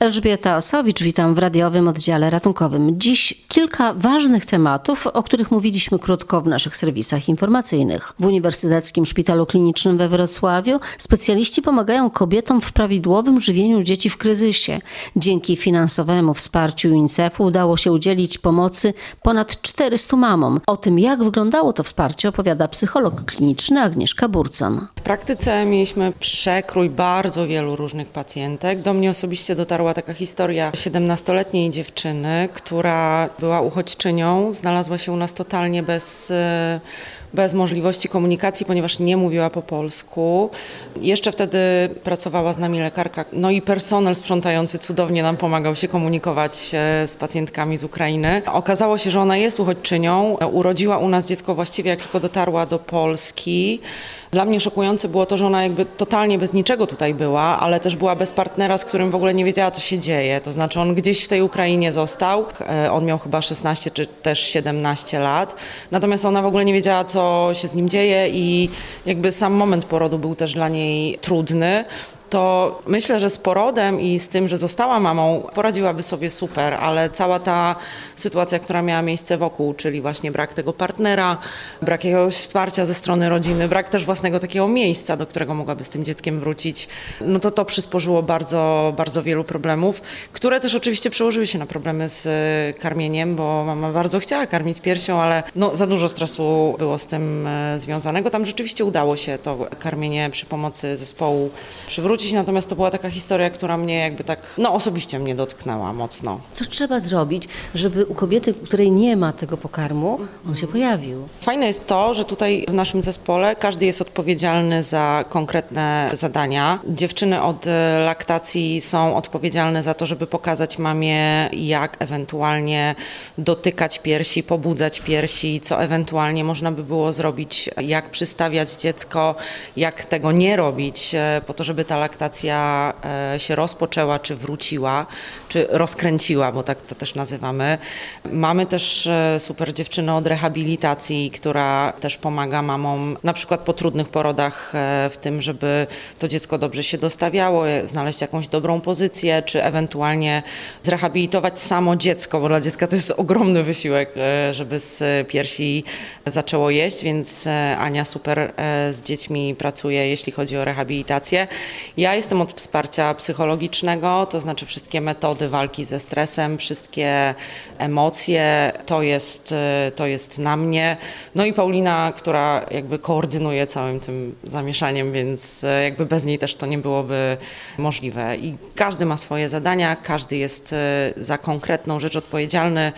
Elżbieta Osowicz, witam w radiowym oddziale ratunkowym. Dziś kilka ważnych tematów, o których mówiliśmy krótko w naszych serwisach informacyjnych. W Uniwersyteckim Szpitalu Klinicznym we Wrocławiu specjaliści pomagają kobietom w prawidłowym żywieniu dzieci w kryzysie. Dzięki finansowemu wsparciu UNICEF-u udało się udzielić pomocy ponad 400 mamom. O tym, jak wyglądało to wsparcie, opowiada psycholog kliniczny Agnieszka Burcon. W praktyce mieliśmy przekrój bardzo wielu różnych pacjentek. Do mnie osobiście dotarła taka historia 17-letniej dziewczyny, która była uchodźczynią, znalazła się u nas totalnie bez e, bez możliwości komunikacji, ponieważ nie mówiła po polsku. Jeszcze wtedy pracowała z nami lekarka, no i personel sprzątający cudownie nam pomagał się komunikować e, z pacjentkami z Ukrainy. Okazało się, że ona jest uchodźczynią, urodziła u nas dziecko właściwie jak tylko dotarła do Polski. Dla mnie szokujące było to, że ona jakby totalnie bez niczego tutaj była, ale też była bez partnera, z którym w ogóle nie wiedziała, co się dzieje. To znaczy on gdzieś w tej Ukrainie został. E, on miał chyba 16 czy też 17 lat. Natomiast ona w ogóle nie wiedziała, co się z nim dzieje i jakby sam moment porodu był też dla niej trudny to myślę, że z porodem i z tym, że została mamą, poradziłaby sobie super, ale cała ta sytuacja, która miała miejsce wokół, czyli właśnie brak tego partnera, brak jakiegoś wsparcia ze strony rodziny, brak też własnego takiego miejsca, do którego mogłaby z tym dzieckiem wrócić, no to to przysporzyło bardzo, bardzo wielu problemów, które też oczywiście przełożyły się na problemy z karmieniem, bo mama bardzo chciała karmić piersią, ale no, za dużo stresu było z tym e, związanego. Tam rzeczywiście udało się to karmienie przy pomocy zespołu przywrócić wrócić, natomiast to była taka historia, która mnie jakby tak, no osobiście mnie dotknęła mocno. Co trzeba zrobić, żeby u kobiety, której nie ma tego pokarmu, on się pojawił? Fajne jest to, że tutaj w naszym zespole każdy jest odpowiedzialny za konkretne zadania. Dziewczyny od e, laktacji są odpowiedzialne za to, żeby pokazać mamie, jak ewentualnie dotykać piersi, pobudzać piersi, co ewentualnie można by było zrobić, jak przystawiać dziecko, jak tego nie robić, e, po to, żeby ta laktacja e, się rozpoczęła, czy wróciła, czy rozkręciła, bo tak to też nazywamy. Mamy też e, super dziewczynę od rehabilitacji, która też pomaga mamom, na przykład po trudnych porodach, e, w tym, żeby to dziecko dobrze się dostawiało, znaleźć jakąś dobrą pozycję, czy ewentualnie zrehabilitować samo dziecko, bo dla dziecka to jest ogromny wysiłek, żeby z piersi zaczęło jeść, więc Ania super z dziećmi pracuje, jeśli chodzi o rehabilitację. Ja jestem od wsparcia psychologicznego, to znaczy wszystkie metody walki ze stresem, wszystkie emocje, to jest, to jest na mnie. No i Paulina, która jakby koordynuje całym tym zamieszaniem, więc jakby bez niej też to nie byłoby możliwe. I każdy ma swoje zadania, każdy jest e, za konkretną rzecz odpowiedzialny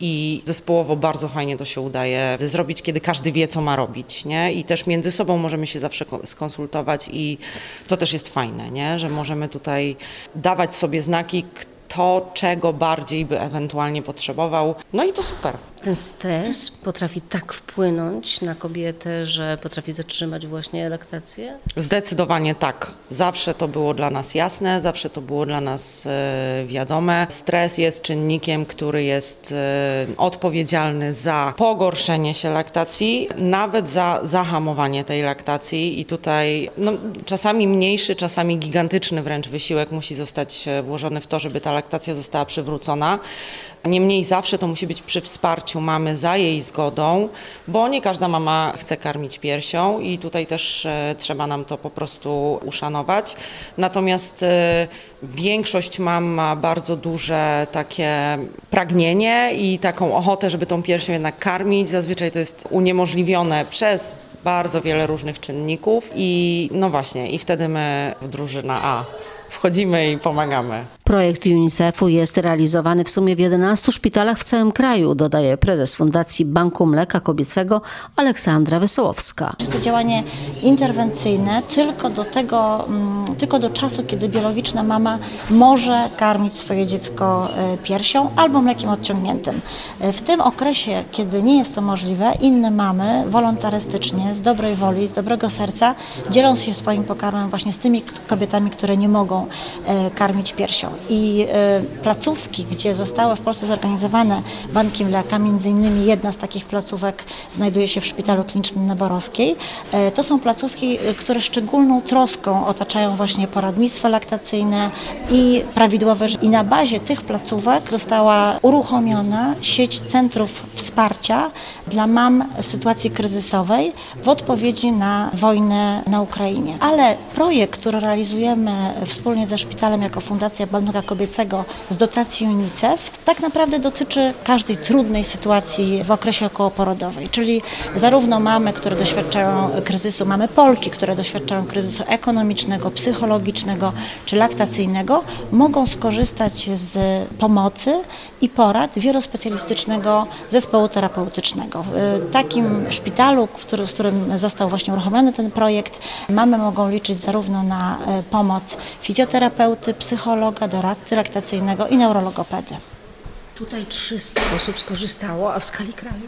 i zespołowo bardzo fajnie to się udaje zrobić, kiedy każdy wie, co ma robić, nie? I też między sobą możemy się zawsze skonsultować i to też jest fajne, nie? Że możemy tutaj dawać sobie znaki, kto czego bardziej by ewentualnie potrzebował. No i to super. Ten stres potrafi tak wpłynąć na kobietę, że potrafi zatrzymać właśnie laktację? Zdecydowanie tak. Zawsze to było dla nas jasne, zawsze to było dla nas e, wiadome. Stres jest czynnikiem, który jest e, odpowiedzialny za pogorszenie się laktacji, nawet za zahamowanie tej laktacji i tutaj no, czasami mniejszy, czasami gigantyczny wręcz wysiłek musi zostać e, włożony w to, żeby ta laktacja została przywrócona. Niemniej zawsze to musi być przy wsparciu mamy za jej zgodą, bo nie każda mama chce karmić piersią i tutaj też e, trzeba nam to po prostu uszanować. Natomiast e, większość mam ma bardzo duże takie pragnienie i taką ochotę, żeby tą piersią jednak karmić. Zazwyczaj to jest uniemożliwione przez bardzo wiele różnych czynników i no właśnie, i wtedy my drużyna A wchodzimy i pomagamy. Projekt UNICEF-u jest realizowany w sumie w 11 szpitalach w całym kraju, dodaje prezes Fundacji Banku Mleka Kobiecego Aleksandra Wesołowska. Jest to działanie interwencyjne tylko do tego, mm, tylko do czasu, kiedy biologiczna mama może karmić swoje dziecko e, piersią albo mlekiem odciągniętym. E, w tym okresie, kiedy nie jest to możliwe, inne mamy wolontarystycznie, z dobrej woli, z dobrego serca dzielą się swoim pokarmem właśnie z tymi kobietami, które nie mogą e, karmić piersią. I e, placówki, gdzie zostały w Polsce zorganizowane banki mleka, między innymi jedna z takich placówek znajduje się w Szpitalu Klinicznym na Borowskiej, e, to są placówki, które szczególną troską otaczają właśnie poradnictwo laktacyjne i prawidłowe i na bazie tych placówek została uruchomiona sieć centrów wsparcia dla mam w sytuacji kryzysowej w odpowiedzi na wojnę na Ukrainie. Ale projekt, który realizujemy wspólnie ze szpitalem jako Fundacja Banka Kobiecego z dotacji UNICEF, tak naprawdę dotyczy każdej trudnej sytuacji w okresie okołoporodowej, czyli zarówno mamy, które doświadczają kryzysu, mamy Polki, które doświadczają kryzysu ekonomicznego, psychologicznego czy laktacyjnego, mogą skorzystać z pomocy i porad wielospecjalistycznego zespołu terapeutycznego. W takim szpitalu, z którym został właśnie uruchomiony ten projekt, mamy mogą liczyć zarówno na e, pomoc fizjoterapeuty, psychologa, doradcy laktacyjnego i neurologopedy. Tutaj 300 osób skorzystało, a w skali kraju?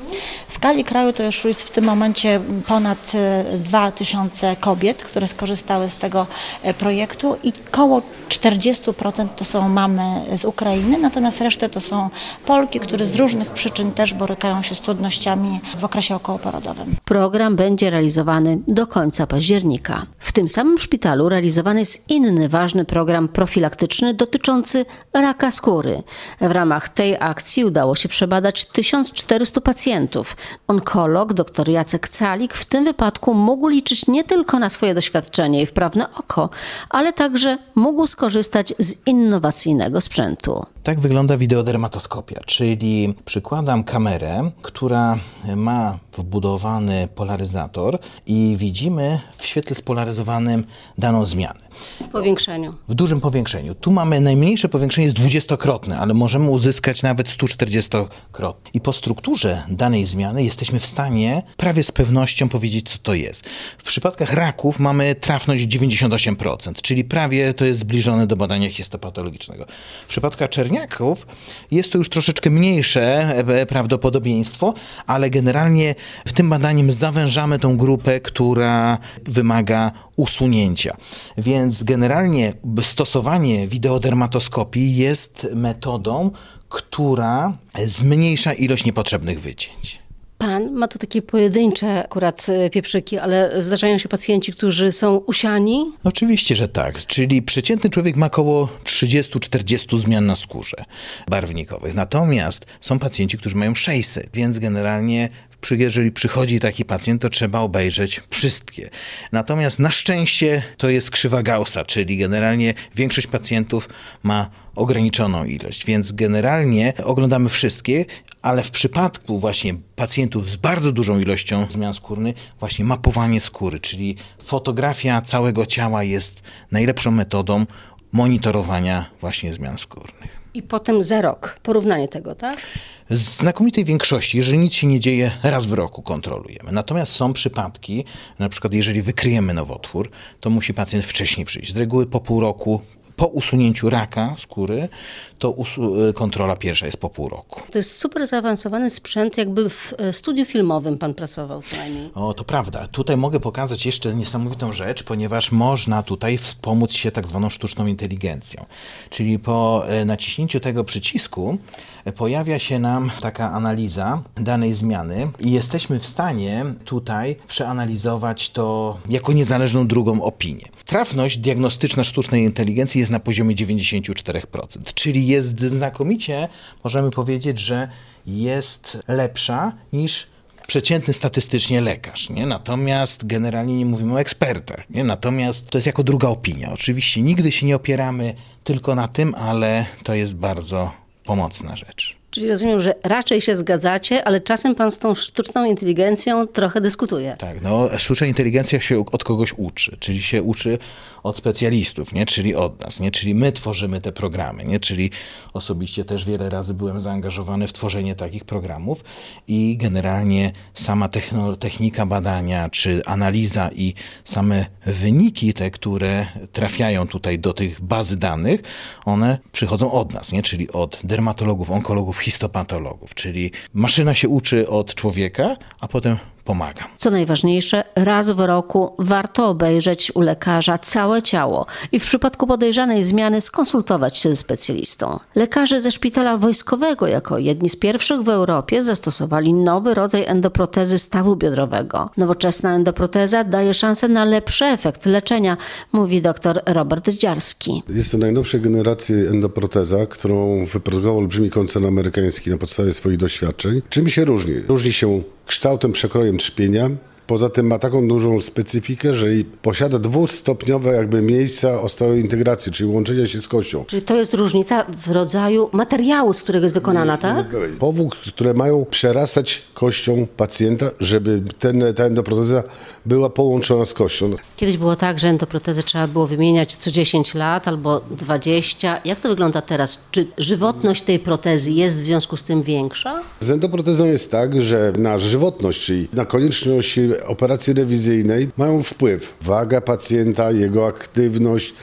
W skali kraju to już jest w tym momencie ponad 2000 e, kobiet, które skorzystały z tego e, projektu i około 40% to są mamy z Ukrainy, natomiast resztę to są Polki, które z różnych przyczyn też borykają się z trudnościami w okresie okołoporodowym. Program będzie realizowany do końca października. W tym samym szpitalu realizowany jest inny ważny program profilaktyczny dotyczący raka skóry. W ramach tej akcji udało się przebadać 1400 pacjentów. Onkolog dr Jacek Calik w tym wypadku mógł liczyć nie tylko na swoje doświadczenie i wprawne oko, ale także mógł skorzystać z innowacyjnego sprzętu. Tak wygląda wideodermatoskopia, czyli przykładam kamerę, która ma wbudowany polaryzator i widzimy w świetle spolaryzowanym daną zmianę. W powiększeniu. W dużym powiększeniu. Tu mamy najmniejsze powiększenie jest dwudziestokrotne, ale możemy uzyskać nawet 140-krotne. I po strukturze danej zmiany jesteśmy w stanie prawie z pewnością powiedzieć, co to jest. W przypadkach raków mamy trafność 98%, czyli prawie to jest zbliżone do badania histopatologicznego. W przypadkach jest to już troszeczkę mniejsze e, prawdopodobieństwo, ale generalnie w tym badaniem zawężamy tą grupę, która wymaga usunięcia. Więc generalnie stosowanie wideodermatoskopii jest metodą, która zmniejsza ilość niepotrzebnych wycięć. Pan ma to takie pojedyncze akurat e, pieprzyki, ale zdarzają się pacjenci, którzy są usiani? Oczywiście, że tak. Czyli przeciętny człowiek ma około 30-40 zmian na skórze barwnikowych. Natomiast są pacjenci, którzy mają 600, więc generalnie jeżeli przychodzi taki pacjent, to trzeba obejrzeć wszystkie. Natomiast na szczęście to jest krzywa Gaussa, czyli generalnie większość pacjentów ma ograniczoną ilość, więc generalnie oglądamy wszystkie, ale w przypadku właśnie pacjentów z bardzo dużą ilością zmian skórnych, właśnie mapowanie skóry, czyli fotografia całego ciała jest najlepszą metodą monitorowania właśnie zmian skórnych. I potem za rok porównanie tego, tak? Znakomitej większości, jeżeli nic się nie dzieje, raz w roku kontrolujemy. Natomiast są przypadki, na przykład jeżeli wykryjemy nowotwór, to musi pacjent wcześniej przyjść. Z reguły po pół roku po usunięciu raka skóry, to y, kontrola pierwsza jest po pół roku. To jest super zaawansowany sprzęt, jakby w e, studiu filmowym pan pracował co najmniej. O, to prawda. Tutaj mogę pokazać jeszcze niesamowitą rzecz, ponieważ można tutaj wspomóc się tak zwaną sztuczną inteligencją. Czyli po e, naciśnięciu tego przycisku e, pojawia się nam taka analiza danej zmiany i jesteśmy w stanie tutaj przeanalizować to jako niezależną drugą opinię. Trafność diagnostyczna sztucznej inteligencji jest na poziomie 94%, czyli jest znakomicie, możemy powiedzieć, że jest lepsza niż przeciętny statystycznie lekarz, nie? Natomiast generalnie nie mówimy o ekspertach, nie? Natomiast to jest jako druga opinia. Oczywiście nigdy się nie opieramy tylko na tym, ale to jest bardzo pomocna rzecz. Czyli rozumiem, że raczej się zgadzacie, ale czasem pan z tą sztuczną inteligencją trochę dyskutuje. Tak, no sztuczna inteligencja się od kogoś uczy, czyli się uczy od specjalistów, nie? czyli od nas, nie? czyli my tworzymy te programy, nie? czyli osobiście też wiele razy byłem zaangażowany w tworzenie takich programów i generalnie sama technika badania, czy analiza i same wyniki te, które trafiają tutaj do tych bazy danych, one przychodzą od nas, nie? czyli od dermatologów, onkologów, histopatologów, czyli maszyna się uczy od człowieka, a potem pomaga. Co najważniejsze, raz w roku warto obejrzeć u lekarza całe ciało i w przypadku podejrzanej zmiany skonsultować się ze specjalistą. Lekarze ze szpitala wojskowego jako jedni z pierwszych w Europie zastosowali nowy rodzaj endoprotezy stawu biodrowego. Nowoczesna endoproteza daje szansę na lepszy efekt leczenia, mówi dr Robert Dziarski. Jest to najnowszej generacji endoproteza, którą wyprodukował olbrzymi koncern amerykański na podstawie swoich doświadczeń. Czym się różni? Różni się kształtem, przekrojem trzpienia. Poza tym ma taką dużą specyfikę, że posiada dwustopniowe jakby miejsca osteointegracji, czyli łączenia się z kością. Czyli to jest różnica w rodzaju materiału, z którego jest wykonana, tak? Powłók, które mają przerastać kością pacjenta, żeby ten, ta endoproteza była połączona z kością. Kiedyś było tak, że endoprotezę trzeba było wymieniać co 10 lat albo 20. Jak to wygląda teraz? Czy żywotność tej protezy jest w związku z tym większa? Z endoprotezą jest tak, że na żywotność, czyli na konieczność operacji rewizyjnej mają wpływ waga pacjenta, jego aktywność,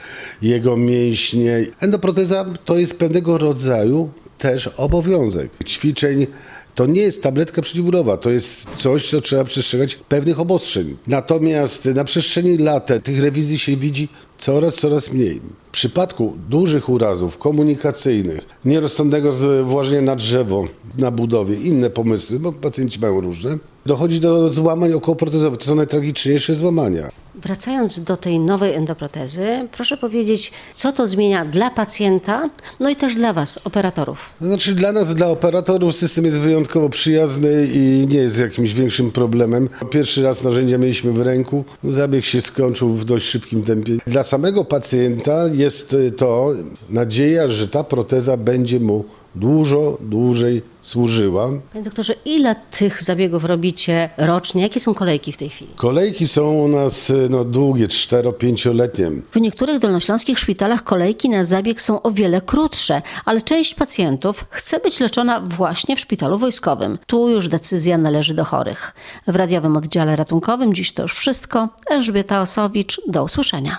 jego mięśnie. Endoproteza to jest pewnego rodzaju też obowiązek ćwiczeń. To nie jest tabletka przeciwbólowa, to jest coś, co trzeba przestrzegać pewnych obostrzeń. Natomiast na przestrzeni lat tych rewizji się widzi coraz, coraz mniej. W przypadku dużych urazów komunikacyjnych, nierozsądnego zwłażenia na drzewo, na budowie, inne pomysły, bo pacjenci mają różne, dochodzi do złamań okołoprotezowych. To są najtragiczniejsze złamania. Wracając do tej nowej endoprotezy, proszę powiedzieć, co to zmienia dla pacjenta, no i też dla Was, operatorów. To znaczy dla nas, dla operatorów system jest wyjątkowo przyjazny i nie jest jakimś większym problemem. Pierwszy raz narzędzia mieliśmy w ręku, zabieg się skończył w dość szybkim tempie. Dla samego pacjenta jest to nadzieja, że ta proteza będzie mu dużo dłużej służyła. Panie doktorze, ile tych zabiegów robicie rocznie? Jakie są kolejki w tej chwili? Kolejki są u nas no, długie, 4-5-letnie. W niektórych dolnośląskich szpitalach kolejki na zabieg są o wiele krótsze, ale część pacjentów chce być leczona właśnie w szpitalu wojskowym. Tu już decyzja należy do chorych. W radiowym oddziale ratunkowym dziś to już wszystko. Elżbieta Osowicz, do usłyszenia.